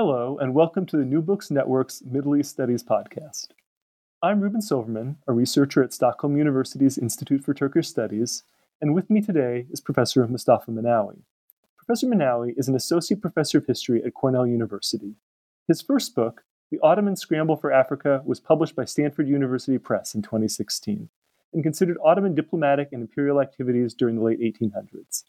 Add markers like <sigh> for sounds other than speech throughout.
Hello, and welcome to the New Books Network's Middle East Studies podcast. I'm Ruben Silverman, a researcher at Stockholm University's Institute for Turkish Studies, and with me today is Professor Mustafa Minawi. Professor Minawi is an associate professor of history at Cornell University. His first book, The Ottoman Scramble for Africa, was published by Stanford University Press in 2016 and considered Ottoman diplomatic and imperial activities during the late 1800s.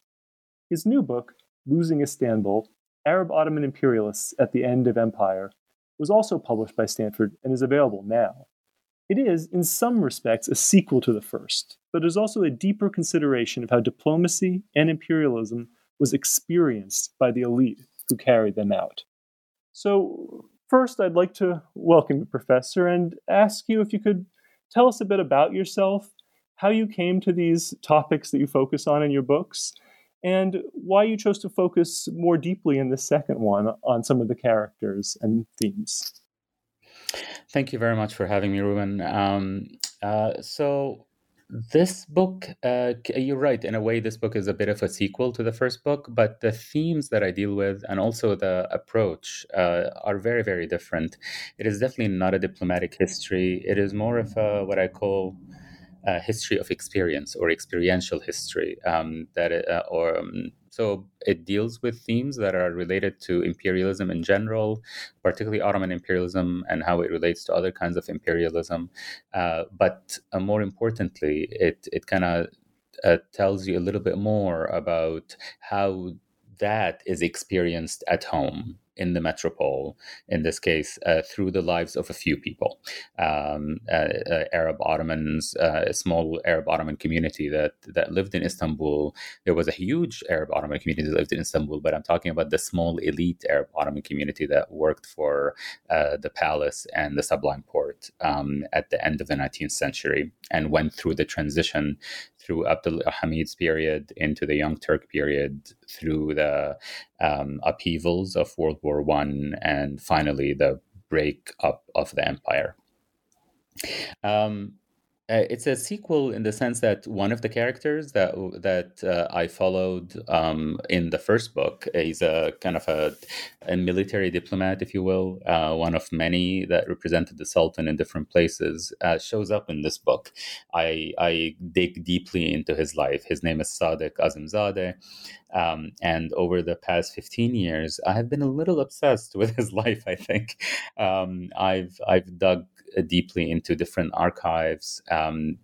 His new book, Losing Istanbul Arab Ottoman Imperialists at the End of Empire, was also published by Stanford and is available now. It is, in some respects, a sequel to the first, but is also a deeper consideration of how diplomacy and imperialism was experienced by the elite who carried them out. So, first, I'd like to welcome you, Professor, and ask you if you could tell us a bit about yourself, how you came to these topics that you focus on in your books, and why you chose to focus more deeply in the second one on some of the characters and themes. Thank you very much for having me, Ruben. Um, uh, so, this book, uh, you're right, in a way, this book is a bit of a sequel to the first book, but the themes that I deal with and also the approach uh, are very, very different. It is definitely not a diplomatic history, it is more of a, what I call history of experience or experiential history um, that uh, or um, so it deals with themes that are related to imperialism in general particularly ottoman imperialism and how it relates to other kinds of imperialism. Uh, but uh, more importantly it it kind of uh, tells you a little bit more about how that is experienced at home in the metropole, in this case, uh, through the lives of a few people. Um, uh, uh, Arab Ottomans, uh, a small Arab Ottoman community that, that lived in Istanbul. There was a huge Arab Ottoman community that lived in Istanbul, but I'm talking about the small elite Arab Ottoman community that worked for uh, the palace and the Sublime Porte um, at the end of the 19th century and went through the transition through Abdul Hamid's period into the Young Turk period, through the um, upheavals of World War One, and finally the break up of the empire. Um, uh, it's a sequel in the sense that one of the characters that that uh, I followed um, in the first book is a kind of a, a military diplomat, if you will, uh, one of many that represented the Sultan in different places. Uh, shows up in this book. I I dig deeply into his life. His name is Sadiq Azimzadeh. Um, and over the past 15 years, I have been a little obsessed <laughs> with his life. I think um, I've I've dug deeply into different archives, um,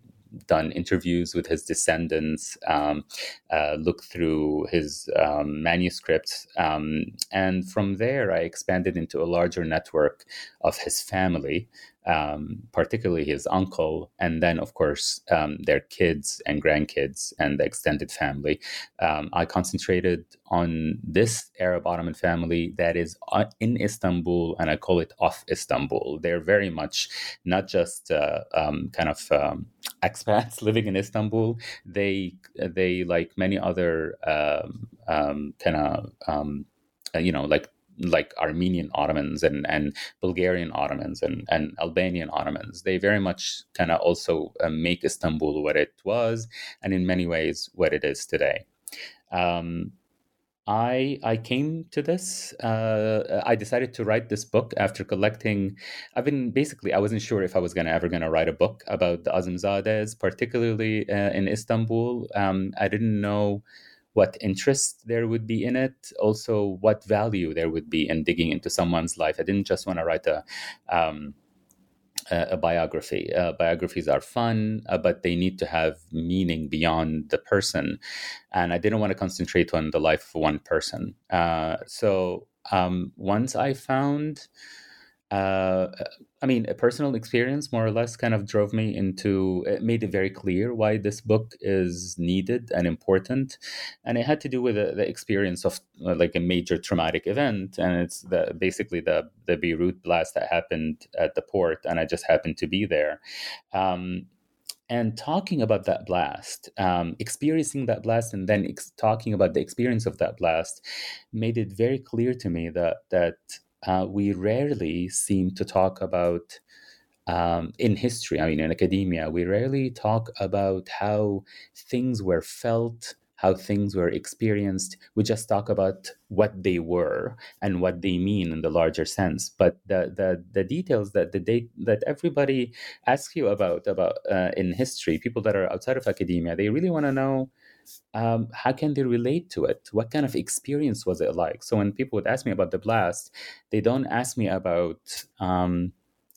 done interviews with his descendants, um, uh, looked through his um, manuscripts, um, and from there I expanded into a larger network of his family um, particularly his uncle, and then, of course, um, their kids and grandkids and the extended family. Um, I concentrated on this Arab Ottoman family that is uh, in Istanbul, and I call it off Istanbul. They're very much not just uh, um, kind of um, <laughs> expats living in Istanbul. They, they like many other um, kind of uh, you know, like like Armenian Ottomans and, and Bulgarian Ottomans and, and Albanian Ottomans. They very much kind of also uh, make Istanbul what it was, and in many ways what it is today. Um, I I came to this. Uh, I decided to write this book after collecting. I've been basically I wasn't sure if I was gonna ever gonna write a book about the Azimzadehs, particularly uh, in Istanbul. Um, I didn't know what interest there would be in it, also what value there would be in digging into someone's life. I didn't just want to write a um, a biography. Uh, biographies are fun, uh, but they need to have meaning beyond the person. And I didn't want to concentrate on the life of one person. Uh, so um, once I found uh, I mean, a personal experience more or less kind of drove me into, it made it very clear why this book is needed and important. And it had to do with the, the experience of uh, like a major traumatic event. And it's the, basically the, the Beirut blast that happened at the port. And I just happened to be there. Um, and talking about that blast, um, experiencing that blast, and then ex- talking about the experience of that blast, made it very clear to me that that uh, we rarely seem to talk about um, in history. I mean, in academia, we rarely talk about how things were felt how things were experienced. We just talk about what they were and what they mean in the larger sense. But the the, the details that the date that everybody asks you about about uh, in history, people that are outside of academia, they really want to know. Um, how can they relate to it? What kind of experience was it like? So when people would ask me about the blast, they don't ask me about um,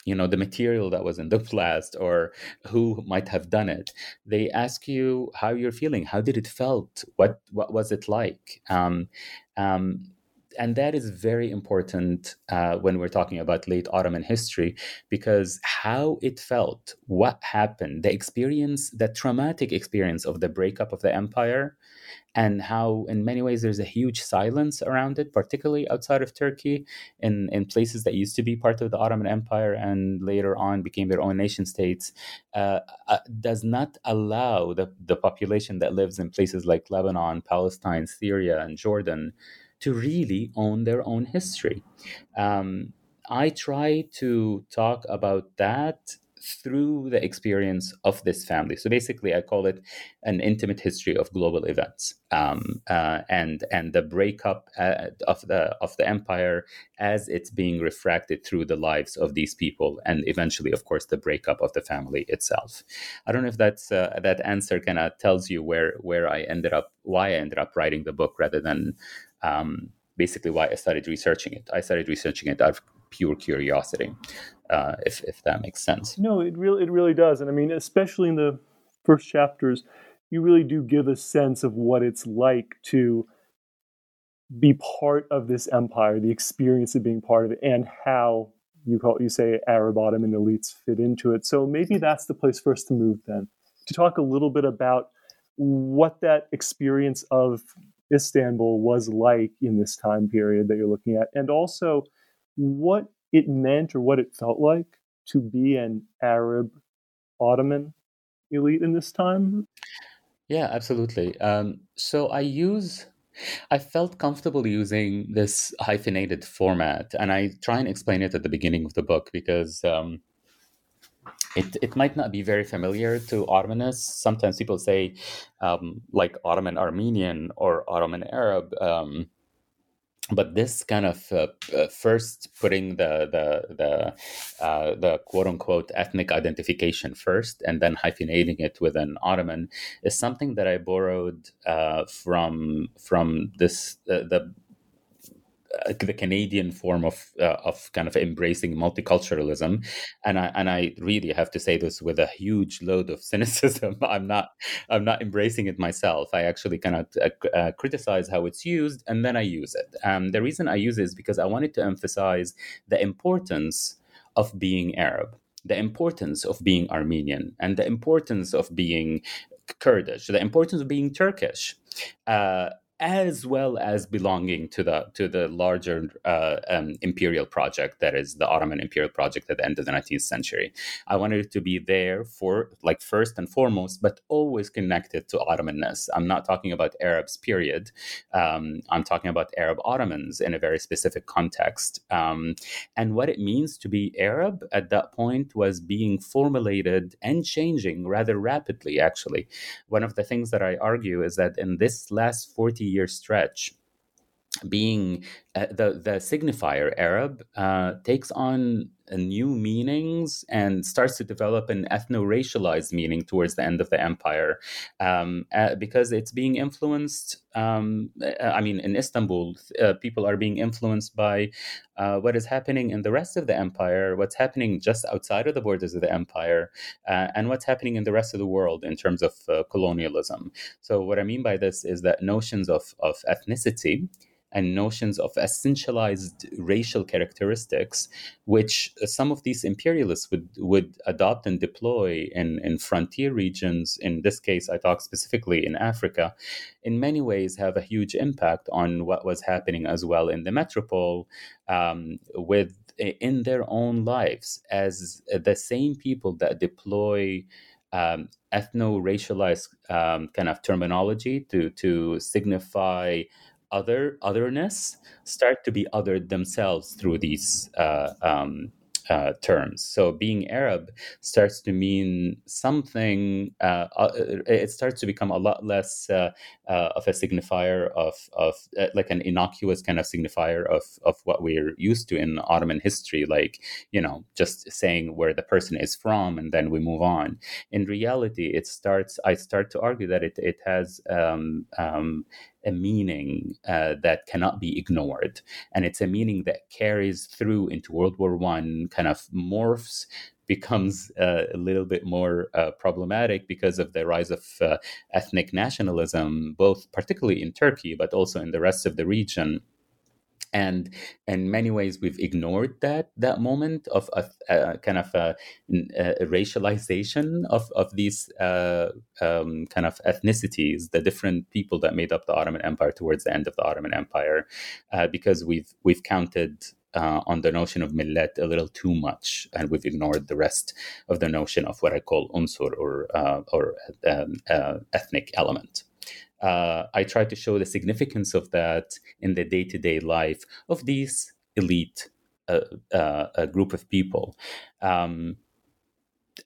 you know the material that was in the <laughs> blast or who might have done it they ask you how you're feeling how did it felt what what was it like um, um, and that is very important uh, when we're talking about late Ottoman history, because how it felt, what happened, the experience, the traumatic experience of the breakup of the empire, and how, in many ways, there's a huge silence around it, particularly outside of Turkey, in, in places that used to be part of the Ottoman Empire and later on became their own nation states, uh, uh, does not allow the, the population that lives in places like Lebanon, Palestine, Syria, and Jordan to really own their own history. Um, I try to talk about that through the experience of this family. So basically, I call it an intimate history of global events um, uh, and and the breakup uh, of the of the empire as it's being refracted through the lives of these people, and eventually, of course, the breakup of the family itself. I don't know if that's uh, that answer kind of tells you where where I ended up, why I ended up writing the book, rather than um, basically why I started researching it. I started researching it out of pure curiosity, uh, if if that makes sense. No, it really it really does, and I mean, especially in the first chapters, you really do give a sense of what it's like to be part of this empire, the experience of being part of it, and how you call you say Arab Ottoman elites fit into it. So maybe that's the place for us to move then to talk a little bit about what that experience of Istanbul was like in this time period that you're looking at, and also what it meant or what it felt like to be an Arab Ottoman elite in this time? Yeah, absolutely. Um, so I use, I felt comfortable using this hyphenated format, and I try and explain it at the beginning of the book because um, it, it might not be very familiar to Ottomanists. Sometimes people say, um, like Ottoman Armenian or Ottoman Arab. Um, but this kind of uh, uh, first putting the the the uh, the quote unquote ethnic identification first, and then hyphenating it with an Ottoman is something that I borrowed uh, from from this uh, the the Canadian form of uh, of kind of embracing multiculturalism, and I and I really have to say this with a huge load of <laughs> cynicism. I'm not I'm not embracing it myself. I actually kind of uh, uh, criticize how it's used, and then I use it. Um, the reason I use it is because I wanted to emphasize the importance of being Arab, the importance of being Armenian, and the importance of being Kurdish, the importance of being Turkish. Uh, as well as belonging to the to the larger uh, um, imperial project that is the Ottoman imperial project at the end of the 19th century. I wanted it to be there for like first and foremost, but always connected to Ottomanness. I'm not talking about Arabs, period. Um, I'm talking about Arab Ottomans in a very specific context. Um, and what it means to be Arab at that point was being formulated and changing rather rapidly. Actually, one of the things that I argue is that in this last 40 year stretch being uh, the the signifier Arab uh, takes on new meanings and starts to develop an ethno-racialized meaning towards the end of the empire um, uh, because it's being influenced um, uh, i mean in istanbul uh, people are being influenced by uh, what is happening in the rest of the empire what's happening just outside of the borders of the empire and what's happening in the rest of the world in terms of colonialism. So what i mean by this is that notions of, of ethnicity and notions of essentialized racial characteristics, which some of these imperialists would, would adopt and deploy in, in frontier regions. In this case, I talk specifically in Africa, in many ways have a huge impact on what was happening as well in the metropole um, with in their own lives as the same people that deploy um, ethno-racialized um, kind of terminology to to signify other otherness start to be othered themselves through these uh, um, uh, terms. So being Arab starts to mean something. Uh, uh it starts to become a lot less uh, uh, of a signifier of of like an innocuous kind of signifier of of what we're used to in Ottoman history, like you know just saying where the person is from and then we move on. In reality, it starts. I start to argue that it it has um, um, a meaning uh, that cannot be ignored, and it's a meaning that carries through into World War One, kind of morphs becomes uh, a little bit more uh, problematic because of the rise of uh, ethnic nationalism, both particularly in Turkey, but also in the rest of the region and in many ways we've ignored that that moment of a, a kind of a, a, racialization of of these uh, um, kind of ethnicities, the different people that made up the Ottoman Empire towards the end of the Ottoman Empire, uh, because we've we've counted uh, on the notion of millet a little too much, and we've ignored the rest of the notion of what I call unsur or uh, or um, uh, ethnic element uh, I try to show the significance of that in the day to day life of these elite uh, uh, group of people. Um,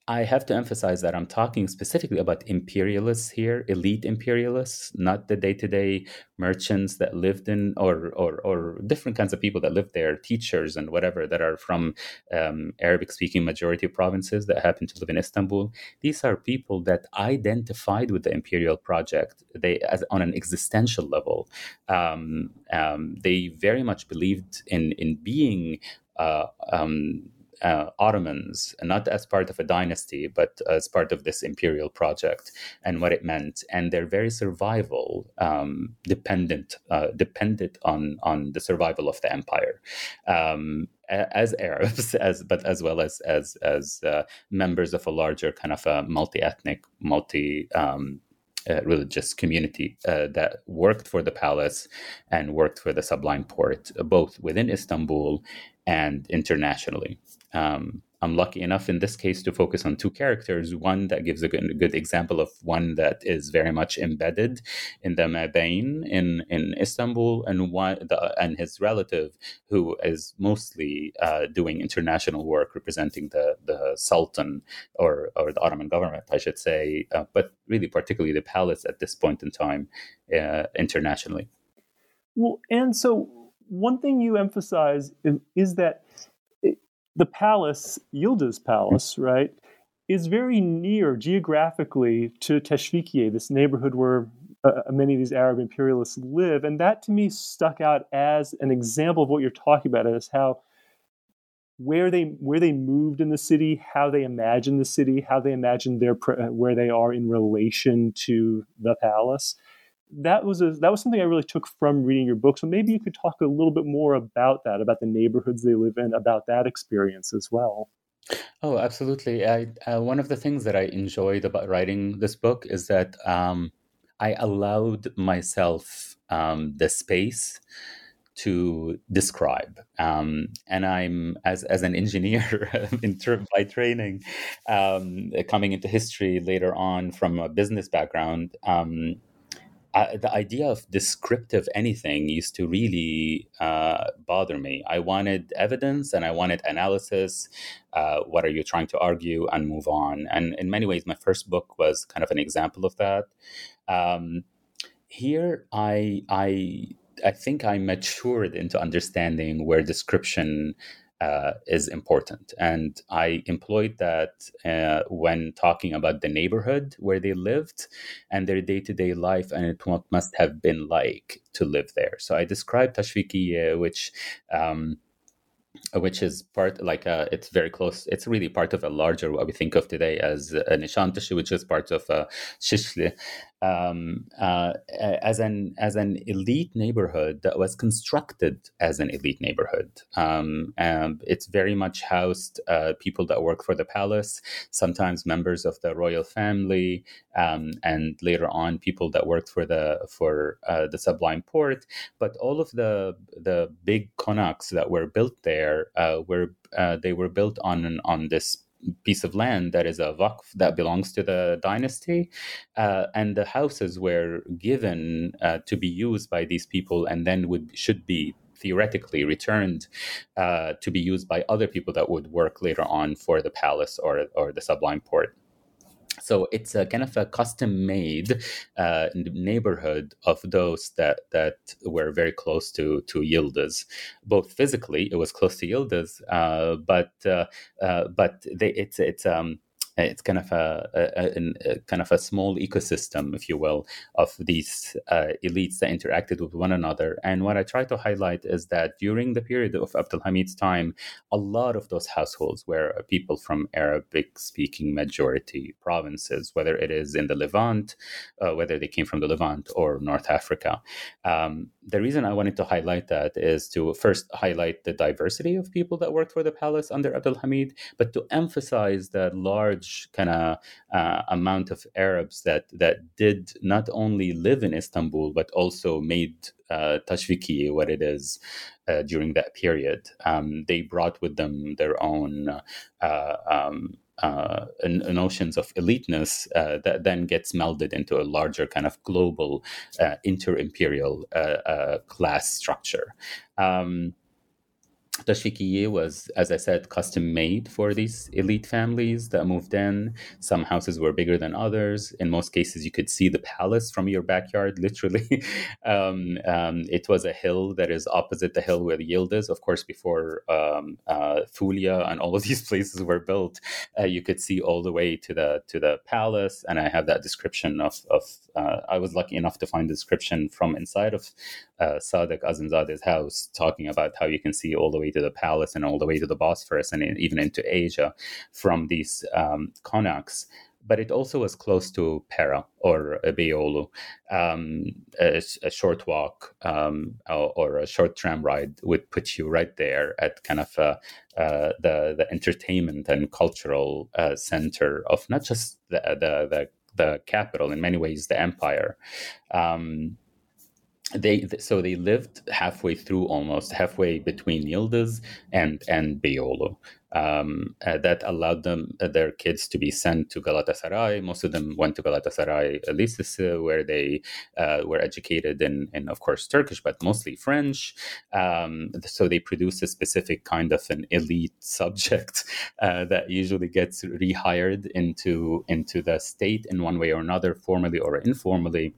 I have to emphasize that I'm talking specifically about imperialists here, elite imperialists, not the day-to-day merchants that lived in, or or, or different kinds of people that lived there, teachers and whatever that are from um, Arabic-speaking majority provinces that happen to live in Istanbul. These are people that identified with the imperial project. They, as on an existential level, um, um, they very much believed in in being. Uh, um, uh, Ottomans, not as part of a dynasty, but as part of this imperial project and what it meant. And their very survival um, dependent uh, depended on on the survival of the empire. Um, as Arabs, <laughs> as but as well as as as uh, members of a larger kind of a multi-ethnic, multi um, uh, religious community uh, that worked for the palace and worked for the Sublime Porte, both within Istanbul and internationally. Um, I'm lucky enough in this case to focus on two characters. One that gives a good, good example of one that is very much embedded in the Mabain in, in Istanbul, and one the, and his relative who is mostly uh, doing international work representing the the Sultan or or the Ottoman government, I should say, uh, but really particularly the palace at this point in time uh, internationally. Well, and so one thing you emphasize is that the palace, Yildiz Palace, right, is very near geographically to Teşvikiye, this neighborhood where uh, uh, many of these Arab imperialists live. And that to me stuck out as an example of what you're talking about, as how where they where they moved in the city, how they imagined the city, how they imagined their where they are in relation to the palace that was a, that was something I really took from reading your book. So maybe you could talk a little bit more about that, about the neighborhoods they live in, about that experience as well. Oh, absolutely. I, uh, one of the things that I enjoyed about writing this book is that um, I allowed myself um, the space to describe. Um, and I'm as as an engineer <laughs> in by training, um, coming into history later on from a business background. Um, I, the idea of descriptive anything used to really uh, bother me. I wanted evidence and I wanted analysis. Uh, what are you trying to argue and move on? And in many ways, my first book was kind of an example of that. Um, here, I I I think I matured into understanding where description uh, is important. And I employed that uh, when talking about the neighborhood where they lived and their day to day life and it, what must have been like to live there. So I described Teşvikiye, which um, which is part like uh, it's very close. It's really part of a larger what we think of today as uh, Nişantaşı, which is part of uh, Şişli, um, uh, as an as an elite neighborhood that was constructed as an elite neighborhood. Um, and it's very much housed uh, people that work for the palace, sometimes members of the royal family, um, and later on people that worked for the for uh, the Sublime Porte. But all of the the big konaks that were built there uh, were uh, they were built on on this piece of land that is a waqf that belongs to the dynasty. Uh, and the houses were given uh, to be used by these people and then would should be theoretically returned uh, to be used by other people that would work later on for the palace or, or the Sublime Porte. So it's a kind of a custom-made uh, neighborhood of those that that were very close to to Yildiz. Both physically, it was close to Yildiz, uh, but uh, uh but they, it's it's um it's kind of a, a, a, kind of a small ecosystem, if you will, of these uh, elites that interacted with one another. And what I try to highlight is that during the period of Abdul Hamid's time, a lot of those households were people from Arabic-speaking majority provinces, whether it is in the Levant, uh, whether they came from the Levant or North Africa. Um, the reason I wanted to highlight that is to first highlight the diversity of people that worked for the palace under Abdul Hamid, but to emphasize the large large kind of uh, amount of Arabs that that did not only live in Istanbul but also made uh, Teşvikiye what it is uh, during that period. Um, they brought with them their own. Uh, um, uh, notions of eliteness uh, that then gets melded into a larger kind of global uh, inter-imperial uh, uh, class structure. Um, Teşvikiye was, as I said, custom made for these elite families that moved in. Some houses were bigger than others. In most cases, you could see the palace from your backyard, <laughs> literally. um, um, it was a hill that is opposite the hill where the Yildiz. Of course, before um, uh, Fulya and all of <laughs> these places were built, uh, you could see all the way to the to the palace. And I have that description of, of uh, I was lucky enough to find the description from inside of uh, Sadek Azimzade's house, talking about how you can see all the way to the palace and all the way to the Bosphorus and even into Asia from these um, konaks but it also was close to Pera or Beyoğlu. Um, a, a, short walk um, or, or, a short tram ride would put you right there at kind of uh, uh, the the entertainment and cultural uh, center of not just the, the, the the capital in many ways the empire um, they so they lived halfway through almost halfway between Yildiz and and Beyoğlu. Um, uh, that allowed them uh, their kids to be sent to Galatasaray. Most of them went to Galatasaray Lisesi, where they uh, were educated in, in, of course, Turkish, but mostly French. Um, so they produce a specific kind of an elite subject uh, that usually gets rehired into into the state in one way or another, formally or informally.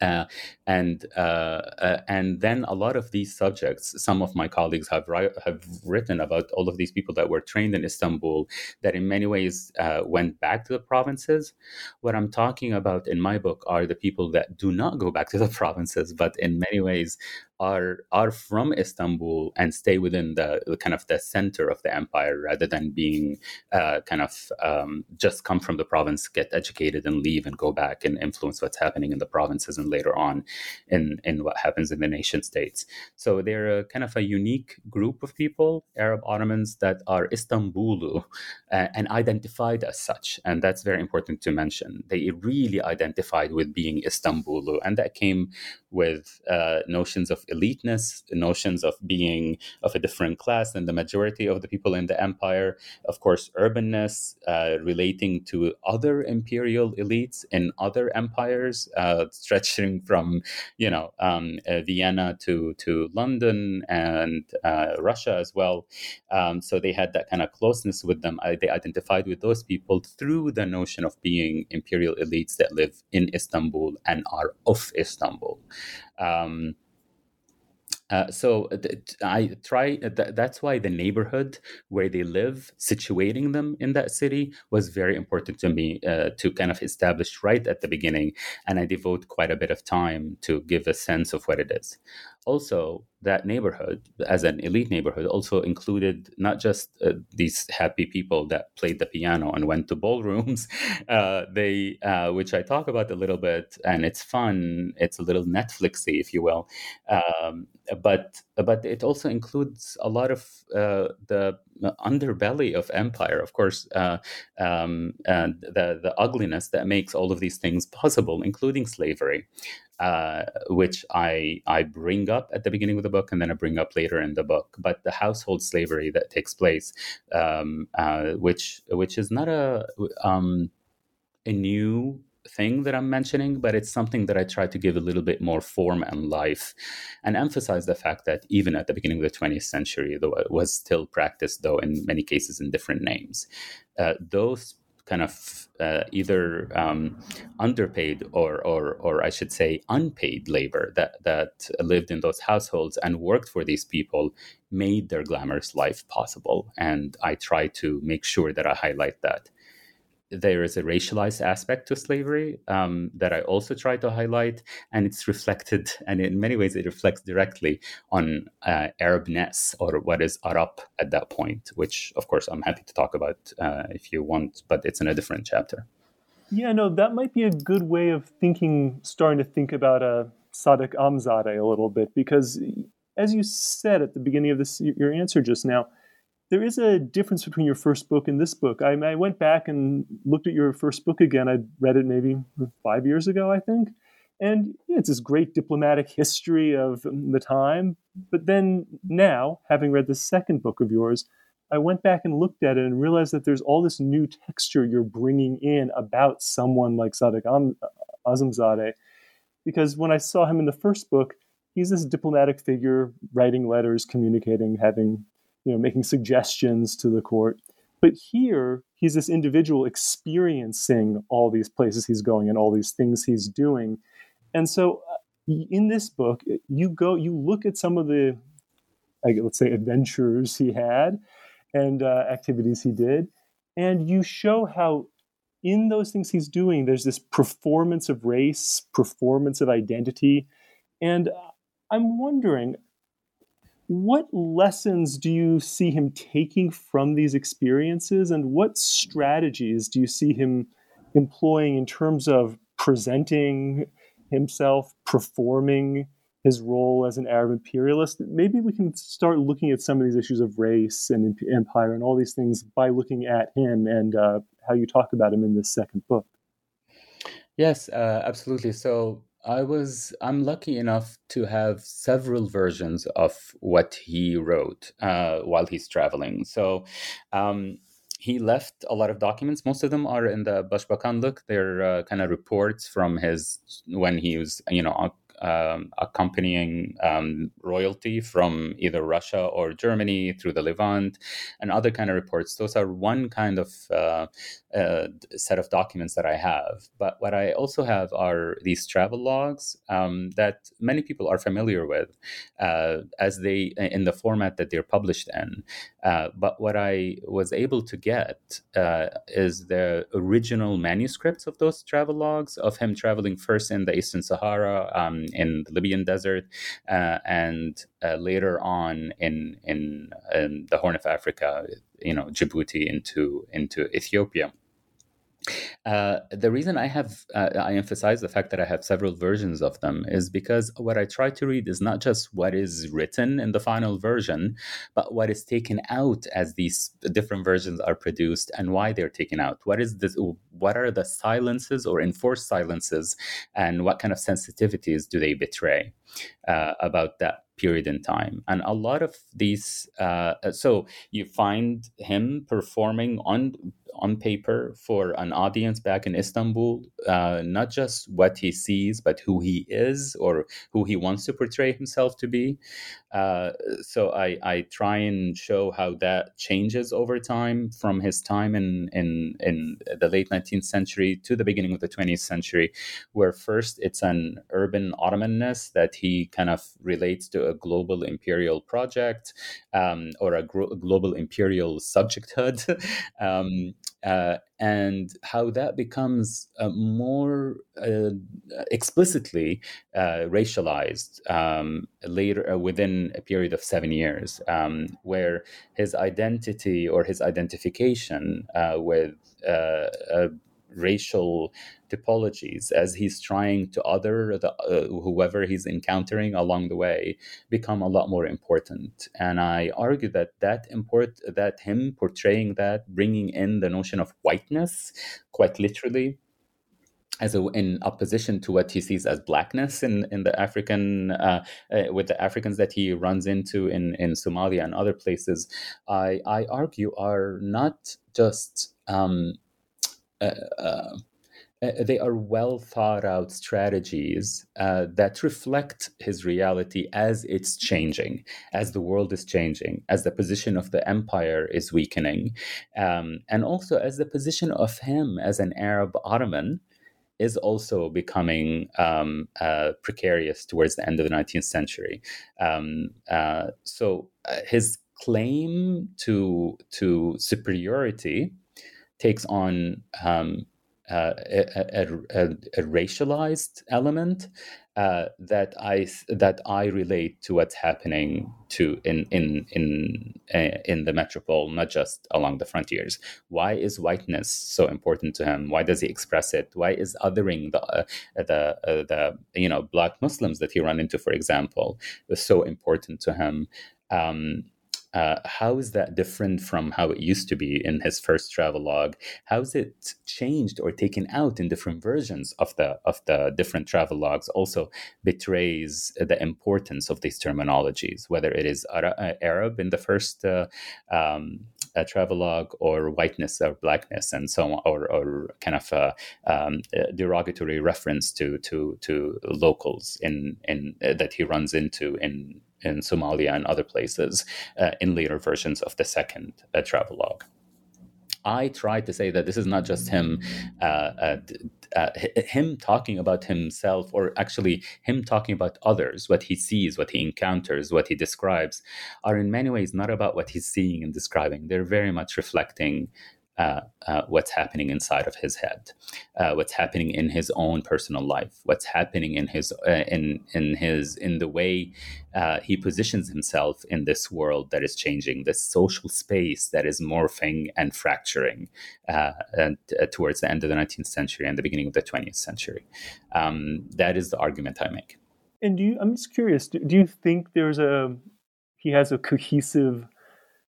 Uh, and uh, uh, and then a lot of these subjects, some of my colleagues have ri- have written about all of these people that were trained in Istanbul that in many ways uh, went back to the provinces. What I'm talking about in my book are the people that do not go back to the <laughs> provinces, but in many ways are are from Istanbul and stay within the, the kind of the center of the empire rather than being uh, kind of um, just come from the province, get educated, and leave and go back and influence what's happening in the provinces and later on in in what happens in the nation states. So they're a, kind of a unique group of people, Arab Ottomans that are Istanbulu uh, and identified as such, and that's very important to mention. They really identified with being Istanbulu, and that came with uh, notions of eliteness, notions of being of a different class than the majority of the people in the empire. Of course, urbanness uh, relating to other imperial elites in other empires, uh, stretching from you know um, uh, Vienna to to London and uh, Russia as well. Um, so they had that kind of closeness with them. they identified with those people through the notion of being imperial elites that live in Istanbul and are of Istanbul. Um, uh, so th- I try. Th- that's why the neighborhood where they live, situating them in that city, was very important to me uh, to kind of establish right at the beginning, and I devote quite a bit of time to give a sense of what it is. Also that neighborhood as an elite neighborhood also included not just uh, these happy people that played the piano and went to ballrooms <laughs> uh, they uh, which i talk about a little bit and it's fun it's a little netflixy if you will um, but but it also includes a lot of uh, the underbelly of empire of course uh, um, and the the ugliness that makes all of these things possible including slavery uh, which I I bring up at the beginning of the book and then I bring up later in the book. But the household slavery that takes place, um, uh, which which is not a um, a new thing that I'm mentioning, but it's something that I try to give a little bit more form and life, and emphasize the fact that even at the beginning of the 20th century, though it was still practiced, though in many cases in different names, uh, those kind of uh, either um, underpaid or, or, or I should say, unpaid labor that that lived in those households and worked for these people made their glamorous life possible. And I try to make sure that I highlight that there is a racialized aspect to slavery um, that I also try to highlight, and it's reflected, and in many ways, it reflects directly on uh, Arabness or what is Arab at that point, which, of course, I'm happy to talk about uh, if you want, but it's in a different chapter. Yeah, no, that might be a good way of thinking, starting to think about a uh, Sadiq Amzadeh a little bit, because as you said at the beginning of this, your answer just now, there is a difference between your first book and this book. I, I went back and looked at your first book again. I read it maybe five years ago, I think. And it's this great diplomatic history of the time. But then now, having read the second book of yours, I went back and looked at it and realized that there's all this new texture you're bringing in about someone like Sadiq uh, Azamzadeh. Because when I saw him in the first book, he's this diplomatic figure writing letters, communicating, having you know, making suggestions to the court. But here, he's this individual experiencing all these places he's going and all these things he's doing. And so, uh, in this book, you go, you look at some of the, let's say, adventures he had and uh, activities he did, and you show how in those things he's doing, there's this performance of race, performance of identity. And I'm wondering, what lessons do you see him taking from these experiences, and what strategies do you see him employing in terms of presenting himself, performing his role as an Arab imperialist? Maybe we can start looking at some of these issues of race and empire and all these things by looking at him and uh, how you talk about him in this second book. Yes, uh, absolutely. So I was I'm lucky enough to have several versions of what he wrote uh, while he's traveling. So um, he left a lot of documents. Most of them are in the Başbakanlık. They're uh, kind of reports from his when he was you know um, accompanying um, royalty from either Russia or Germany through the Levant and other kind of reports. Those are one kind of uh, uh, set of documents that I have. But what I also have are these travel logs um, that many people are familiar with uh, as they in the format that they're published in. Uh, but what I was able to get uh, is the original manuscripts of those travel logs of him traveling first in the Eastern Sahara, um, in the Libyan desert, uh, and uh, later on in, in, in the Horn of Africa, you know, Djibouti into into Ethiopia. Uh, the reason I have uh, I emphasize the fact that I have several versions of them is because what I try to read is not just what is written in the final version, but what is taken out as these different versions are produced and why they're taken out. What is this? What are the silences or enforced silences, and what kind of sensitivities do they betray uh, about that period in time. And a lot of these, uh, so you find him performing on on paper for an audience back in Istanbul, uh, not just what he sees, but who he is or who he wants to portray himself to be. Uh, so I, I try and show how that changes over time from his time in, in, in the late 19th century to the beginning of the 20th century, where first it's an urban Ottomanness that he kind of relates to a global imperial project um, or a gro- global imperial subjecthood, <laughs> um, uh, and how that becomes uh, more uh, explicitly uh, racialized um, later uh, within a period of seven years, um, where his identity or his identification uh, with racial typologies as he's trying to other the, uh, whoever he's encountering along the way become a lot more important. And i argue that that import that him portraying that bringing in the notion of whiteness quite literally as a, in opposition to what he sees as blackness in, in the African uh, uh, with the Africans that he runs into in, in Somalia and other places, I, I argue are not just um, they are well thought out strategies uh, that reflect his reality as it's changing, as the world is changing, as the position of the empire is weakening, um, and also as the position of him as an Arab Ottoman is also becoming um, uh, precarious towards the end of the 19th century. Um, uh, so his claim to to superiority takes on um, uh, a, a, a, racialized element uh, that I that I relate to what's happening to in in in uh, in the metropole, not just along the frontiers. Why is whiteness so important to him? Why does he express it? Why is othering the uh, the uh, the you know black Muslims that he run into, for example, so important to him? Um, uh, how is that different from how it used to be in his first travel log? How is it changed or taken out in different versions of the of the different travel logs? Also betrays the importance of these terminologies, whether it is uh, Arab in the first uh, um, uh, travelogue or whiteness or blackness and so on, or, or kind of a, um, a derogatory reference to to to locals in in uh, that he runs into in in Somalia and other places uh, in later versions of the second uh, travelogue. I try to say that this is not just him, uh, uh, uh, him talking about himself, or actually him talking about others, what he sees, what he encounters, what he describes, are in many ways not about what he's seeing and describing. They're very much reflecting uh, uh, what's happening inside of his head, uh, what's happening in his own personal life, what's happening in his uh, in in his in the way uh, he positions himself in this world that is changing, this social space that is morphing and fracturing and, towards the end of the 19th century and the beginning of the 20th century. Um, that is the argument I make. And do you? I'm just curious. Do, do you think there's a he has a cohesive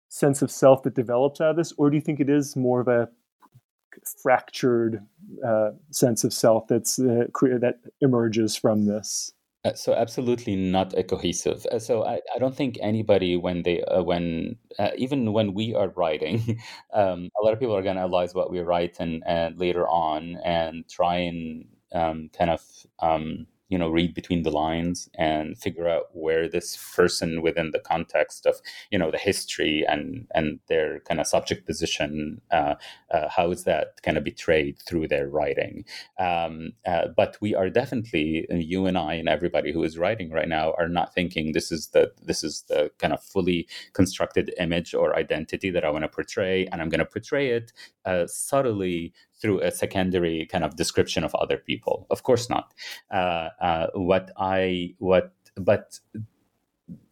sense of self that develops out of this, or do you think it is more of a fractured uh, sense of self that's uh, that emerges from this? Uh, so absolutely not a cohesive. Uh, so I, I don't think anybody when they uh, when uh, even when we are writing, <laughs> um, a lot of people are going to analyze what we write and, and later on and try and um, kind of um, you know read between the lines and figure out where this person within the context of you know the history and and their kind of subject position uh, uh, how is that kind of betrayed through their writing. Um, uh, but we are definitely you and i and everybody who is writing right now are not thinking this is the this is the kind of fully constructed image or identity that i want to portray and i'm going to portray it uh, subtly through a secondary kind of description of other people. Of course not. Uh, uh, what I what but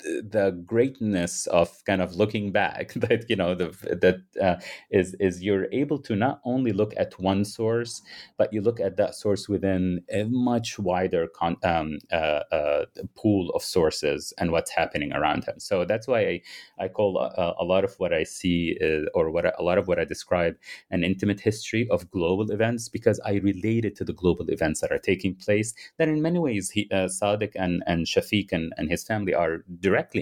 the greatness of kind of looking back <laughs> that you know the, that uh, is is you're able to not only look at one source but you look at that source within a much wider con- um, uh, uh, pool of sources and what's happening around him so that's why i, I call a, a lot of what i see is, or what I, a lot of what i describe an intimate history of global events because i relate it to the global events that are taking place that in many ways he, uh, Sadiq and, and Shafiq and, and his family are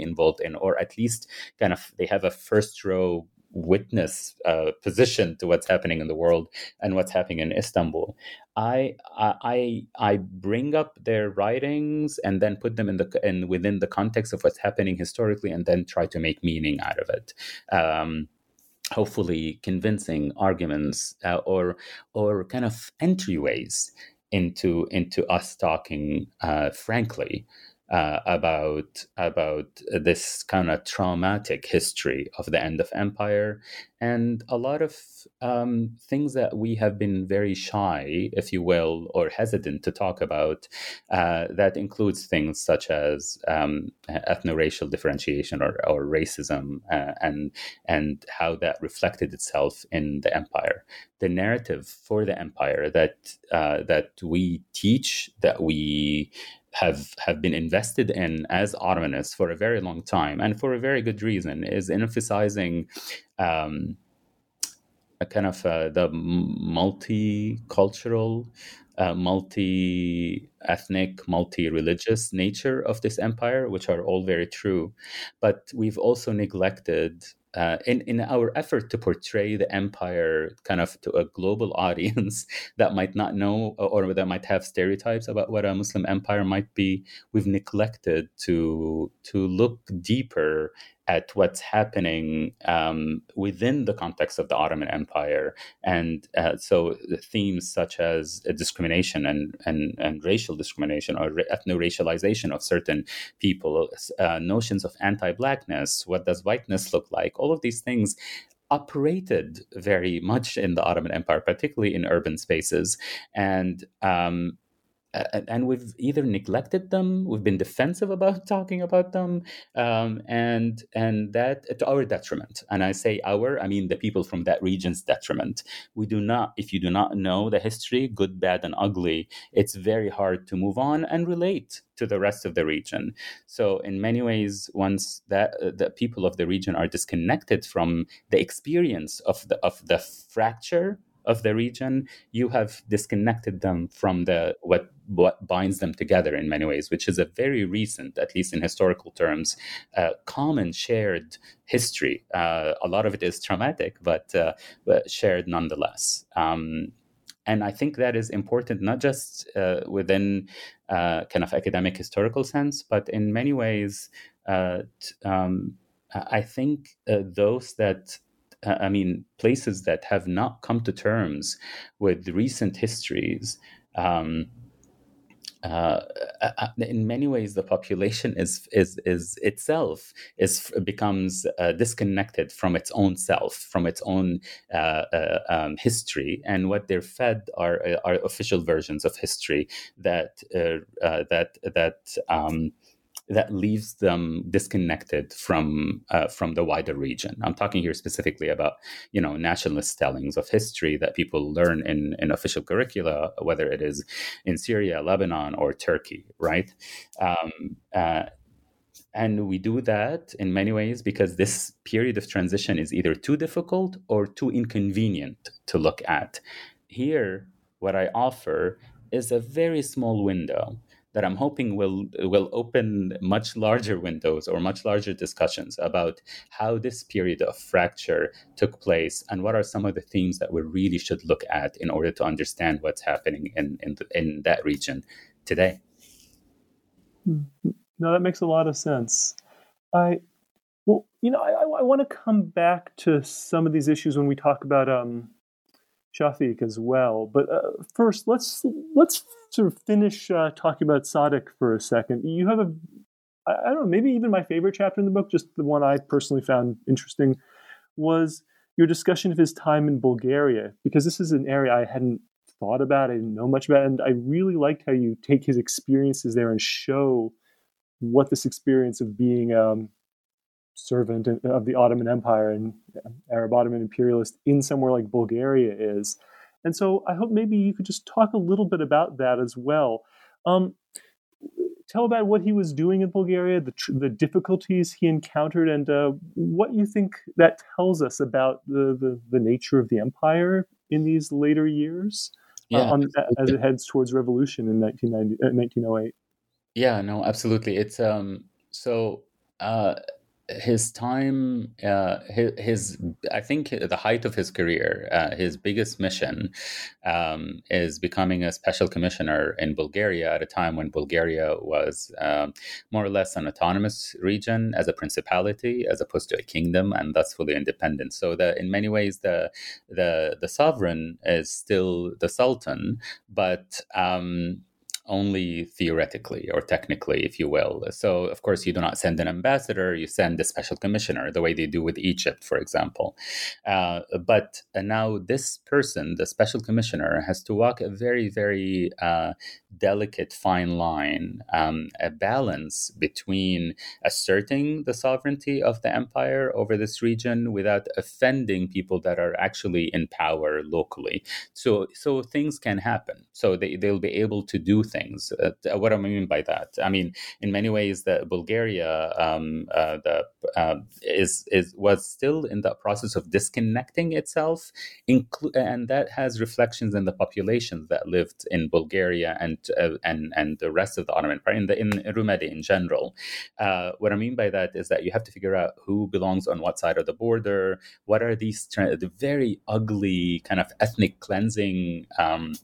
involved in, or at least kind of they have a first row witness uh, position to what's happening in the world and what's happening in Istanbul. I I I bring up their writings and then put them in the in within the context of what's happening historically, and then try to make meaning out of it. Um, hopefully, convincing arguments uh, or or kind of entryways into into us talking uh, frankly uh, about about this kind of traumatic history of the end of empire and a lot of um, things that we have been very shy, if you will, or hesitant to talk about. Uh, that includes things such as um, ethno-racial differentiation or, or racism, uh, and and how that reflected itself in the empire. The narrative for the empire that uh, that we teach, that we have have been invested in as Ottomanists for a very long time, and for a very good reason, is emphasizing um, a kind of uh, the multicultural, uh, multi-ethnic, multi-religious nature of this empire, which are all very true, but we've also neglected uh, in in our effort to portray the empire kind of to a global <laughs> audience that might not know or that might have stereotypes about what a Muslim empire might be, we've neglected to to look deeper at what's happening um, within the context of the Ottoman Empire. And uh, so themes such as discrimination and, and, and racial discrimination or ethno racialization of certain people, uh, notions of anti blackness, what does whiteness look like, all of these things operated very much in the Ottoman Empire, particularly in urban spaces. And um, and we've either neglected them, we've been defensive about <laughs> talking about them, um, and and that to our detriment. And I say our, I mean the people from that region's detriment. We do not, if you do not know the history, good, bad, and ugly, it's very hard to move on and relate to the rest of the region. So in many ways, once that uh, the people of the region are disconnected from the experience of the of the fracture of the region, you have disconnected them from the what what binds them together in many ways, which is a very recent, at least in historical terms, uh, common shared history. Uh, a lot of it is traumatic, but, uh, but shared nonetheless. Um, and I think that is important, not just uh, within uh, kind of academic historical sense, but in many ways, uh, t- um, I think those that I mean, places that have not come to terms with recent histories. Um, uh, uh, uh in many ways, the population is is is itself is becomes uh, disconnected from its own self, from its own uh, uh um, history, and what they're fed are are official versions of history that that that. Um, that leaves them disconnected from uh, from the wider region. I'm talking here specifically about you know nationalist tellings of history that people learn in in official curricula, whether it is in Syria, Lebanon, or Turkey, right? Um, uh, and we do that in many ways because this period of transition is either too difficult or too inconvenient to look at. Here, what I offer is a very small window that I'm hoping will will open much larger windows or much larger discussions about how this period of fracture took place and what are some of the themes that we really should look at in order to understand what's happening in in, in that region today. No, that makes a lot of sense. I well, you know, I, I want to come back to some of these issues when we talk about um, Shafiq as well. But uh, first, let's let's sort of finish uh, talking about Sadiq for a second. You have a, I don't know, maybe even my favorite chapter in the book, just the one I personally found interesting, was your discussion of his time in Bulgaria, because this is an area I hadn't thought about, I didn't know much about, and I really liked how you take his experiences there and show what this experience of being um, servant of the Ottoman Empire and Arab Ottoman imperialist in somewhere like Bulgaria is. And so I hope maybe you could just talk a little bit about that as well. Um, tell about what he was doing in Bulgaria, the, the difficulties he encountered, and uh, what you think that tells us about the, the, the, nature of the empire in these later years uh, yeah, uh, on, as it heads towards revolution in 1990, uh, 1908. Yeah, no, absolutely. It's um, so uh, his time uh, his, his, i think the height of his career uh, his biggest mission um, is becoming a special commissioner in bulgaria at a time when bulgaria was um, more or less an autonomous region as a principality as opposed to a kingdom and thus fully independent. So that in many ways the the the sovereign is still the sultan but um, only theoretically or technically, if you will. So, of course, you do not send an ambassador, you send a special commissioner, the way they do with Egypt, for example. Uh, but uh, now, this person, the special commissioner, has to walk a very, very uh, delicate, fine line, um, a balance between asserting the sovereignty of the empire over this region without offending people that are actually in power locally. So, so things can happen. So they, they'll be able to do things. Uh, what do I mean by that? I mean, in many ways, the Bulgaria um, uh, the, uh, is is was still in the process of disconnecting itself, inclu- and that has reflections in the populations that lived in Bulgaria and uh, and and the rest of the Ottoman Empire in the in Rumeli in general. Uh, what I mean by that is that you have to figure out who belongs on what side of the border. What are these the very ugly kind of ethnic cleansing. Um,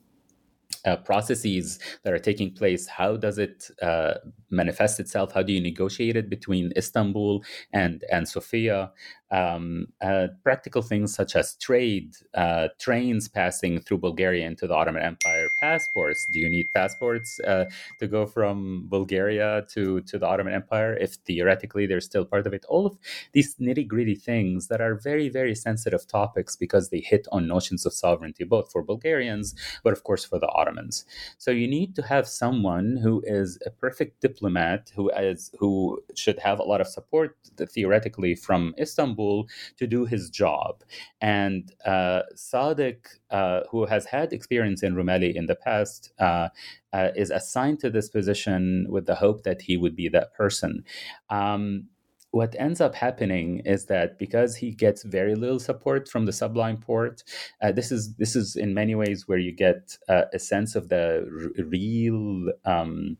uh, processes that are taking place how does it uh, manifest itself? How do you negotiate it between istanbul and and sofia um, uh, practical things such as trade, uh, trains passing through Bulgaria into the Ottoman Empire, passports. Do you need passports uh, to go from Bulgaria to, to the Ottoman Empire if theoretically they're still part of it? All of these nitty gritty things that are very, very sensitive topics because they hit on notions of sovereignty, both for Bulgarians, but of course for the Ottomans. So you need to have someone who is a perfect diplomat, who is who should have a lot of support theoretically from Istanbul To do his job. And uh, Sadiq, uh, who has had experience in Rumeli in the past, uh, uh, is assigned to this position with the hope that he would be that person. Um, what ends up happening is that because he gets very little support from the Sublime Porte, uh, this is this is in many ways where you get uh, a sense of the r- real. Um,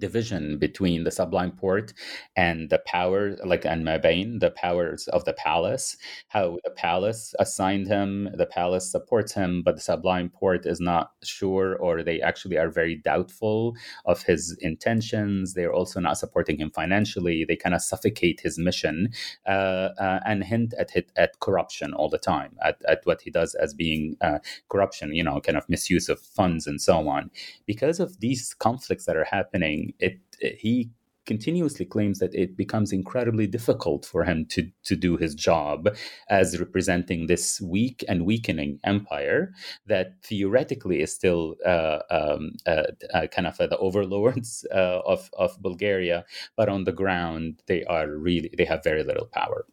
division between the sublime porte and the power like and Mabain, the powers of the palace how the palace assigned him the palace supports him but the sublime porte is not sure or they actually are very doubtful of his intentions. They're also not supporting him financially. They kind of suffocate his mission uh, uh, and hint at at corruption all the time at, at what he does as being uh, corruption you know kind of misuse of funds and so on. Because of these conflicts that are happening it, it he continuously claims that it becomes incredibly difficult for him to, to do his job as representing this weak and weakening empire that theoretically is still uh, um, uh, uh, kind of the overlords uh, of, of Bulgaria, but on the ground they are really they have very little power.